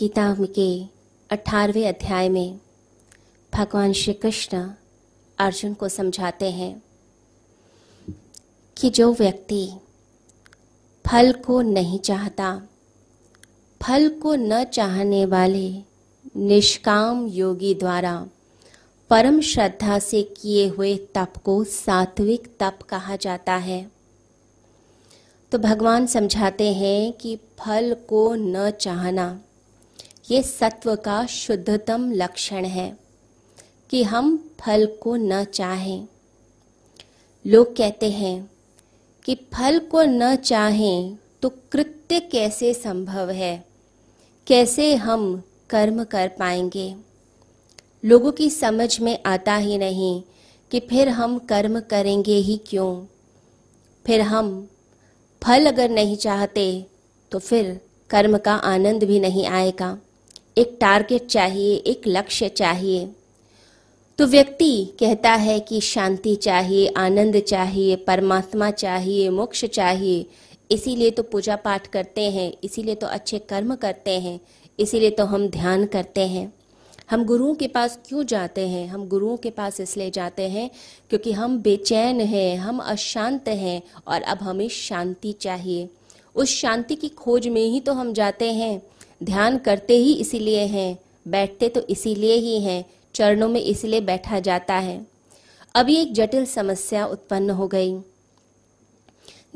गीता के अठारहवें अध्याय में भगवान श्री कृष्ण अर्जुन को समझाते हैं कि जो व्यक्ति फल को नहीं चाहता, फल को न चाहने वाले निष्काम योगी द्वारा परम श्रद्धा से किए हुए तप को सात्विक तप कहा जाता है। तो भगवान समझाते हैं कि फल को न चाहना ये सत्व का शुद्धतम लक्षण है कि हम फल को न चाहें। लोग कहते हैं कि फल को न चाहें तो कृत्य कैसे संभव है? कैसे हम कर्म कर पाएँगे? लोगों की समझ में आता ही नहीं कि फिर हम कर्म करेंगे ही क्यों? फिर हम फल अगर नहीं चाहते तो फिर कर्म का आनंद भी नहीं आएगा। एक टारगेट चाहिए, एक लक्ष्य चाहिए। तो व्यक्ति कहता है कि शांति चाहिए, आनंद चाहिए, परमात्मा चाहिए, मोक्ष चाहिए। इसीलिए तो पूजा पाठ करते हैं, इसीलिए तो अच्छे कर्म करते हैं, इसीलिए तो हम ध्यान करते हैं। हम गुरुओं के पास क्यों जाते हैं? हम गुरुओं के पास इसलिए जाते हैं क्योंकि हम बेचैन हैं, हम अशांत हैं और अब हमें शांति चाहिए। उस शांति की खोज में ही तो हम जाते हैं। ध्यान करते ही इसीलिए हैं, बैठते तो इसीलिए ही हैं, चरणों में इसलिए बैठा जाता है। अभी एक जटिल समस्या उत्पन्न हो गई।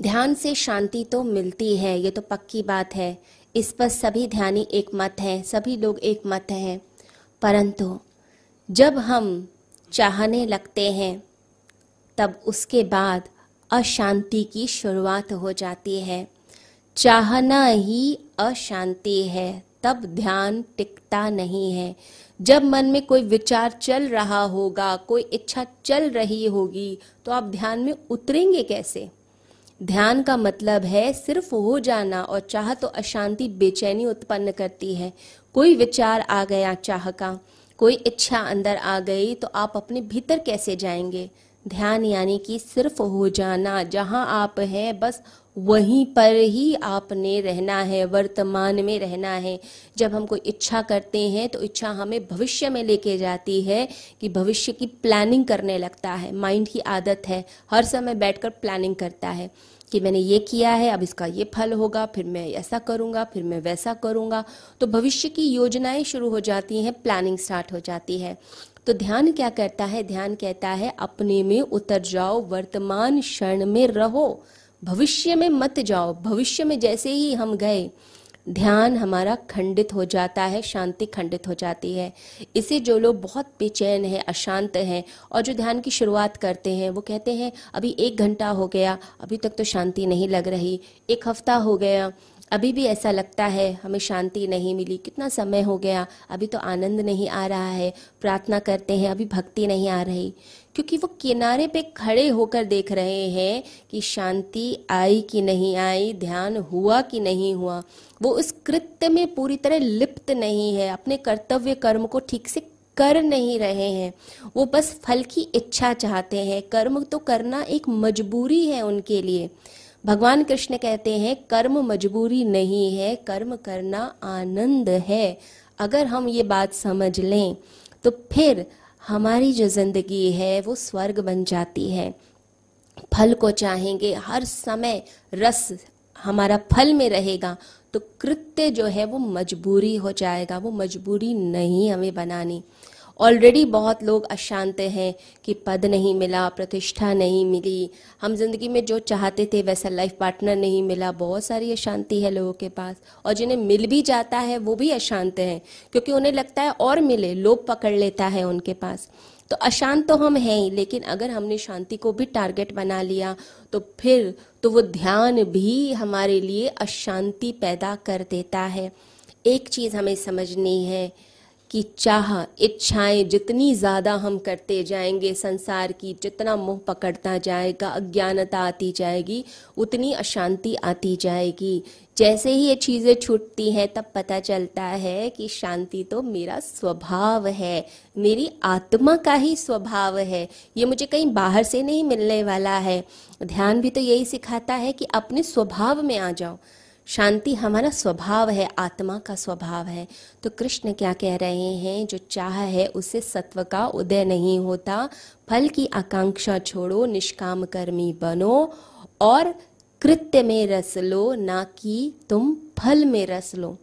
ध्यान से शांति तो मिलती है, ये तो पक्की बात है। इस पर सभी ध्यानी एक मत हैं, सभी लोग एक मत हैं। परंतु जब हम चाहने लगते हैं, तब उसके बाद अशांति की शुरुआत हो जाती है। चाहना ही अशांति है, तब ध्यान टिकता नहीं है। जब मन में कोई विचार चल रहा होगा, कोई इच्छा चल रही होगी तो आप ध्यान में उतरेंगे कैसे? ध्यान का मतलब है सिर्फ़ हो जाना, और चाह तो अशांति बेचैनी उत्पन्न करती है। कोई विचार आ गया चाह का, कोई इच्छा अंदर आ गई तो आप अपने भीतर कैसे जाएँगे? ध्यान यानी कि सिर्फ़ हो जाना, जहाँ आप हैं, बस वहीं पर ही आपने रहना है, वर्तमान में रहना है। जब हम कोई इच्छा करते हैं तो इच्छा हमें भविष्य में लेके जाती है कि भविष्य की प्लानिंग करने लगता है। माइंड की आदत है। हर समय बैठकर प्लानिंग करता है कि मैंने ये किया है, अब इसका ये फल होगा, फिर मैं ऐसा करूँगा, फिर मैं वैसा करूँगा। तो भविष्य की योजनाएँ शुरू हो जाती हैं प्लानिंग स्टार्ट हो जाती है। तो ध्यान क्या करता है? ध्यान कहता है, अपने में उतर जाओ, वर्तमान क्षण में रहो। भविष्य में मत जाओ, भविष्य में जैसे ही हम गए, ध्यान हमारा खंडित हो जाता है, शांति खंडित हो जाती है। इसे जो लोग बहुत बेचैन है, अशांत हैं और जो ध्यान की शुरुआत करते हैं, वो कहते हैं, अभी एक घंटा हो गया, अभी तक तो शांति नहीं लग रही, एक हफ़्ता हो गया, अभी भी ऐसा लगता है, हमें शांति नहीं मिली, कितना समय हो गया, अभी तो आनंद नहीं आ रहा है, प्रार्थना करते हैं, अभी भक्ति नहीं आ रही। क्योंकि वो किनारे पे खड़े होकर देख रहे हैं कि शांति आई कि नहीं आई, ध्यान हुआ कि नहीं हुआ। वो उस कृत्य में पूरी तरह लिप्त नहीं है, अपने कर्तव्य कर्म को ठीक से कर नहीं रहे हैं। वो बस फल की इच्छा चाहते हैं। कर्म तो करना एक मजबूरी है उनके लिए। भगवान कृष्ण कहते हैं, कर्म मजबूरी नहीं है, कर्म करना आनंद है। अगर हम ये बात समझ लें तो फिर हमारी जो ज़िंदगी है, वो स्वर्ग बन जाती है। फल को चाहेंगे, हर समय रस हमारा फल में रहेगा तो कृत्य जो है, वो मजबूरी हो जाएगा, वो मजबूरी नहीं हमें बनानी। ऑलरेडी बहुत लोग अशांत हैं कि पद नहीं मिला, प्रतिष्ठा नहीं मिली। हम ज़िंदगी में जो चाहते थे वैसा लाइफ पार्टनर नहीं मिला। बहुत सारी अशांति है लोगों के पास। और जिन्हें मिल भी जाता है, वो भी अशांत हैं। क्योंकि उन्हें लगता है और मिले, लोग पकड़ लेता है उनके पास। तो अशांत तो हम हैं ही, लेकिन अगर हमने शांति को भी टारगेट बना लिया तो फिर तो वो ध्यान भी हमारे लिए अशांति पैदा कर देता है। एक चीज़ हमें समझनी है कि चाह, इच्छाएँ जितनी ज़्यादा हम करते जाएँगे, संसार की जितना मुँह पकड़ता जाएगा, अज्ञानता आती जाएगी, उतनी अशांति आती जाएगी। जैसे ही ये चीज़ें छूटती हैं, तब पता चलता है कि शांति तो मेरा स्वभाव है, मेरी आत्मा का ही स्वभाव है। ये मुझे कहीं बाहर से नहीं मिलने वाला है। ध्यान भी तो यही सिखाता है कि अपने स्वभाव में आ जाओ। शांति हमारा स्वभाव है, आत्मा का स्वभाव है। तो कृष्ण क्या कह रहे हैं, जो चाह है, उसे सत्व का उदय नहीं होता। फल की आकांक्षा छोड़ो, निष्काम कर्मी बनो और कृत्य में रस लो, ना कि तुम फल में रस लो।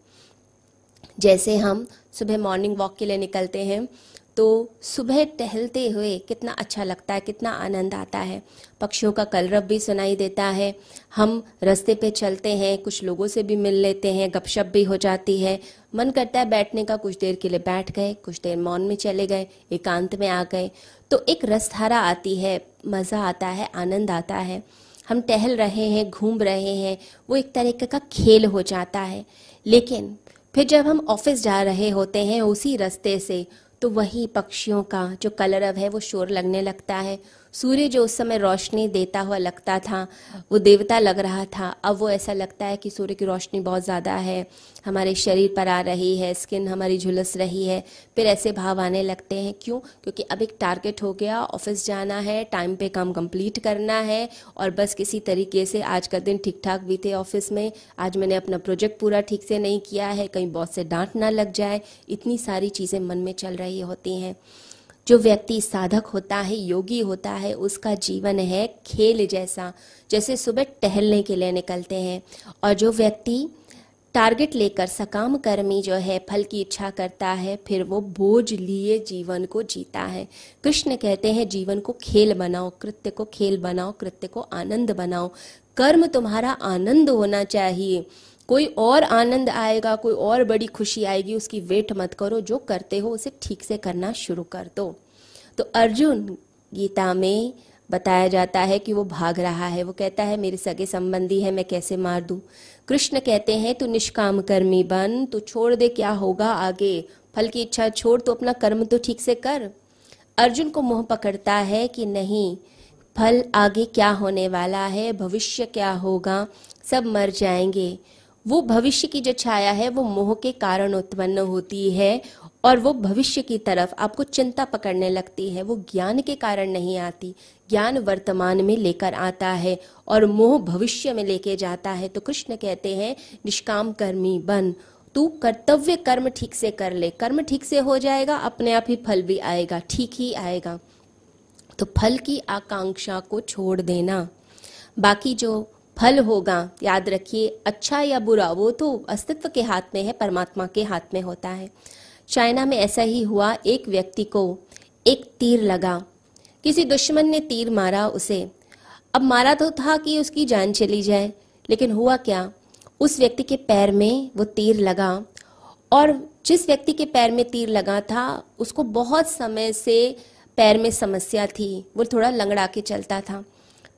जैसे हम सुबह मॉर्निंग वॉक के लिए निकलते हैं तो सुबह टहलते हुए कितना अच्छा लगता है, कितना आनंद आता है। पक्षियों का कलरव भी सुनाई देता है। हम रास्ते पे चलते हैं, कुछ लोगों से भी मिल लेते हैं, गपशप भी हो जाती है। मन करता है बैठने का, कुछ देर के लिए बैठ गए, कुछ देर मौन में चले गए, एकांत में आ गए। तो एक रसधारा आती है, मज़ा आता है, आनंद आता है। हम टहल रहे हैं, घूम रहे हैं, वो एक तरीके का खेल हो जाता है। लेकिन फिर जब हम ऑफ़िस जा रहे होते हैं, उसी रास्ते से तो वही पक्षियों का जो कलरव है वो शोर लगने लगता है। सूर्य जो उस समय रोशनी देता हुआ लगता था, वो देवता लग रहा था। अब वो ऐसा लगता है कि सूर्य की रोशनी बहुत ज़्यादा है। हमारे शरीर पर आ रही है, स्किन हमारी झुलस रही है। फिर ऐसे भाव आने लगते हैं। क्यों? क्योंकि अब एक टारगेट हो गया, ऑफ़िस जाना है, टाइम पे काम कंप्लीट करना है और बस किसी तरीके से आज का दिन ठीक ठाक बीते ऑफ़िस में। आज मैंने अपना प्रोजेक्ट पूरा ठीक से नहीं किया है, कहीं बहुत से डांट ना लग जाए। इतनी सारी चीज़ें मन में चल रही होती हैं। जो व्यक्ति साधक होता है, योगी होता है, उसका जीवन है खेल जैसा, जैसे सुबह टहलने के लिए निकलते हैं। और जो व्यक्ति टारगेट लेकर सकाम कर्मी जो है, फल की इच्छा करता है, फिर वो बोझ लिए जीवन को जीता है। कृष्ण कहते हैं, जीवन को खेल बनाओ, कृत्य को खेल बनाओ, कृत्य को आनंद बनाओ। कर्म तुम्हारा आनंद होना चाहिए। कोई और आनंद आएगा, कोई और बड़ी खुशी आएगी, उसकी वेट मत करो, जो करते हो उसे ठीक से करना शुरू कर दो। तो अर्जुन गीता में बताया जाता है कि वो भाग रहा है। वो कहता है, मेरे सगे संबंधी है, मैं कैसे मार दूँ? कृष्ण कहते हैं, तू निष्काम कर्मी बन, तू छोड़ दे, क्या होगा आगे? फल की इच्छा छोड़ तो अपना कर्म तो ठीक से कर। अर्जुन को मोह पकड़ता है कि नहीं, फल आगे क्या होने वाला है, भविष्य क्या होगा, सब मर जाएँगे। वो भविष्य की जो छाया है, वो मोह के कारण उत्पन्न होती है और वो भविष्य की तरफ़ आपको चिंता पकड़ने लगती है। वो ज्ञान के कारण नहीं आती। ज्ञान वर्तमान में लेकर आता है और मोह भविष्य में लेके जाता है। तो कृष्ण कहते हैं, निष्काम कर्मी बन। तू कर्तव्य कर्म ठीक से कर ले। कर्म ठीक से हो जाएगा, अपने आप ही फल भी आएगा, ठीक ही आएगा। तो फल की आकांक्षा को छोड़ देना। बाकी जो फल होगा। याद रखिए अच्छा या बुरा, वो तो अस्तित्व के हाथ में है, परमात्मा के हाथ में होता है। चाइना में ऐसा ही हुआ, एक व्यक्ति को एक तीर लगा। किसी दुश्मन ने तीर मारा उसे। अब मारा तो था कि उसकी जान चली जाए, लेकिन हुआ क्या? उस व्यक्ति के पैर में वो तीर लगा, और जिस व्यक्ति के पैर में तीर लगा था, उसको बहुत समय से पैर में समस्या थी। वो थोड़ा लंगड़ा के चलता था।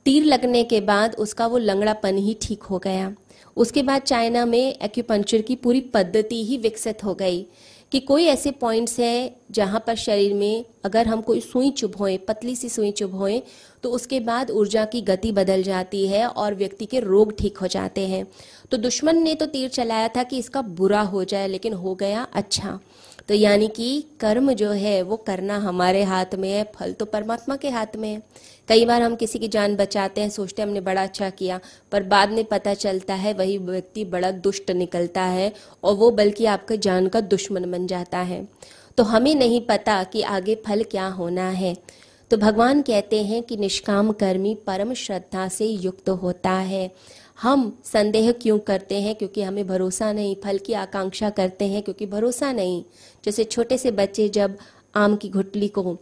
तीर लगने के बाद उसका वो लंगड़ापन ही ठीक हो गया। उसके बाद चाइना में एक्यूपंक्चर की पूरी पद्धति ही विकसित हो गई कि कोई ऐसे पॉइंट्स हैं जहाँ पर शरीर में अगर हम कोई सुई चुभोएँ पतली सी सुई चुभोएँ तो उसके बाद ऊर्जा की गति बदल जाती है और व्यक्ति के रोग ठीक हो जाते हैं। तो दुश्मन ने तो तीर चलाया था कि इसका बुरा हो जाए, लेकिन हो गया अच्छा। तो यानी कि कर्म जो है, वो करना हमारे हाथ में है, फल तो परमात्मा के हाथ में है। कई बार हम किसी की जान बचाते हैं, सोचते हैं हमने बड़ा अच्छा किया, पर बाद में पता चलता है वही व्यक्ति बड़ा दुष्ट निकलता है और वो बल्कि आपके जान का दुश्मन बन जाता है। तो हमें नहीं पता कि आगे फल क्या होना है। तो भगवान कहते हैं कि निष्काम कर्मी परम श्रद्धा से युक्त होता है। हम संदेह क्यों करते हैं? क्योंकि हमें भरोसा नहीं, फल की आकांक्षा करते हैं, क्योंकि भरोसा नहीं। जैसे छोटे से बच्चे जब आम की घुटली को,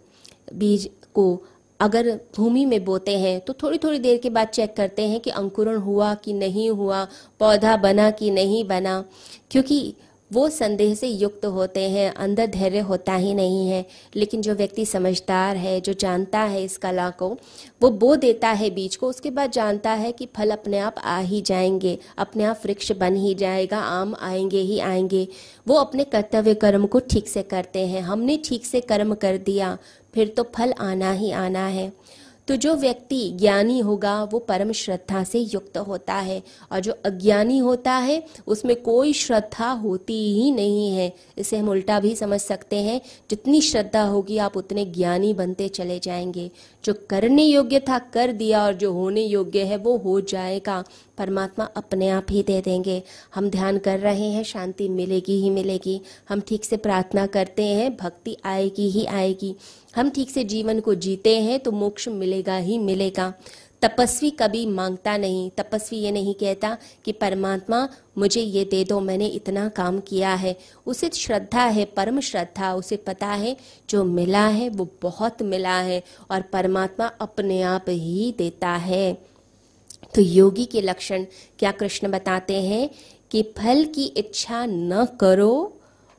बीज को अगर भूमि में बोते हैं तो थोड़ी थोड़ी देर के बाद चेक करते हैं कि अंकुरण हुआ कि नहीं हुआ, पौधा बना कि नहीं बना। क्योंकि वो संदेह से युक्त होते हैं, अंदर धैर्य होता ही नहीं है। लेकिन जो व्यक्ति समझदार है, जो जानता है इस कला को, वो बो देता है बीज को। उसके बाद जानता है कि फल अपने आप आ ही जाएँगे, अपने आप वृक्ष बन ही जाएगा, आम आएँगे ही आएँगे। वो अपने कर्तव्य कर्म को ठीक से करते हैं। हमने ठीक से कर्म कर दिया, फिर तो फल आना ही आना है। तो जो व्यक्ति ज्ञानी होगा, वो परम श्रद्धा से युक्त होता है और जो अज्ञानी होता है, उसमें कोई श्रद्धा होती ही नहीं है। इसे हम उल्टा भी समझ सकते हैं। जितनी श्रद्धा होगी, आप उतने ज्ञानी बनते चले जाएँगे। जो करने योग्य था, कर दिया और जो होने योग्य है, वो हो जाएगा। परमात्मा अपने आप ही दे देंगे। हम ध्यान कर रहे हैं, शांति मिलेगी ही मिलेगी। हम ठीक से प्रार्थना करते हैं, भक्ति आएगी ही आएगी। हम ठीक से जीवन को जीते हैं तो मोक्ष मिलेगा ही मिलेगा। तपस्वी कभी माँगता नहीं। तपस्वी ये नहीं कहता कि परमात्मा, मुझे ये दे दो, मैंने इतना काम किया है। उसे श्रद्धा है, परम श्रद्धा, उसे पता है, जो मिला है वो बहुत मिला है और परमात्मा अपने आप ही देता है। तो योगी के लक्षण क्या कृष्ण बताते हैं कि फल की इच्छा न करो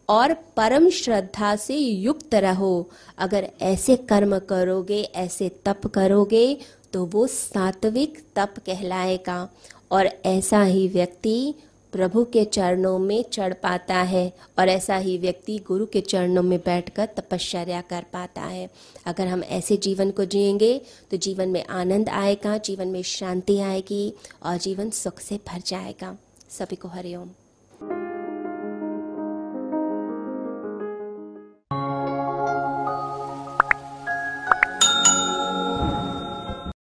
और परम श्रद्धा से युक्त रहो। अगर ऐसे कर्म करोगे, ऐसे तप करोगे तो वो सात्विक तप कहलाएगा। और ऐसा ही व्यक्ति प्रभु के चरणों में चढ़ पाता है और ऐसा ही व्यक्ति गुरु के चरणों में बैठकर तपश्चर्या कर पाता है। अगर हम ऐसे जीवन को जिएँगे तो जीवन में आनंद आएगा, जीवन में शांति आएगी और जीवन सुख से भर जाएगा। सभी को हरिओम